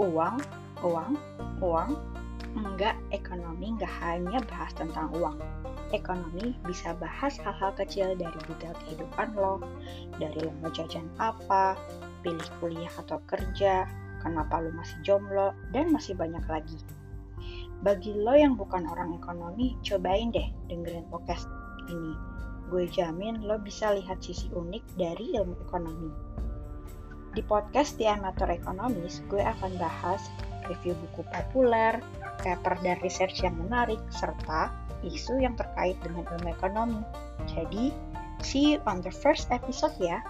Uang, uang, uang. Enggak, ekonomi nggak hanya bahas tentang uang. Ekonomi bisa bahas hal-hal kecil dari detail kehidupan lo, dari lo jajan apa, pilih kuliah atau kerja, kenapa lo masih jomblo, dan masih banyak lagi. Bagi lo yang bukan orang ekonomi, cobain deh dengerin podcast ini. Gue jamin lo bisa lihat sisi unik dari ilmu ekonomi. Di podcast The Amateur Economist, gue akan bahas review buku populer, paper dan research yang menarik, serta isu yang terkait dengan ilmu ekonomi. Jadi, see you on the first episode ya.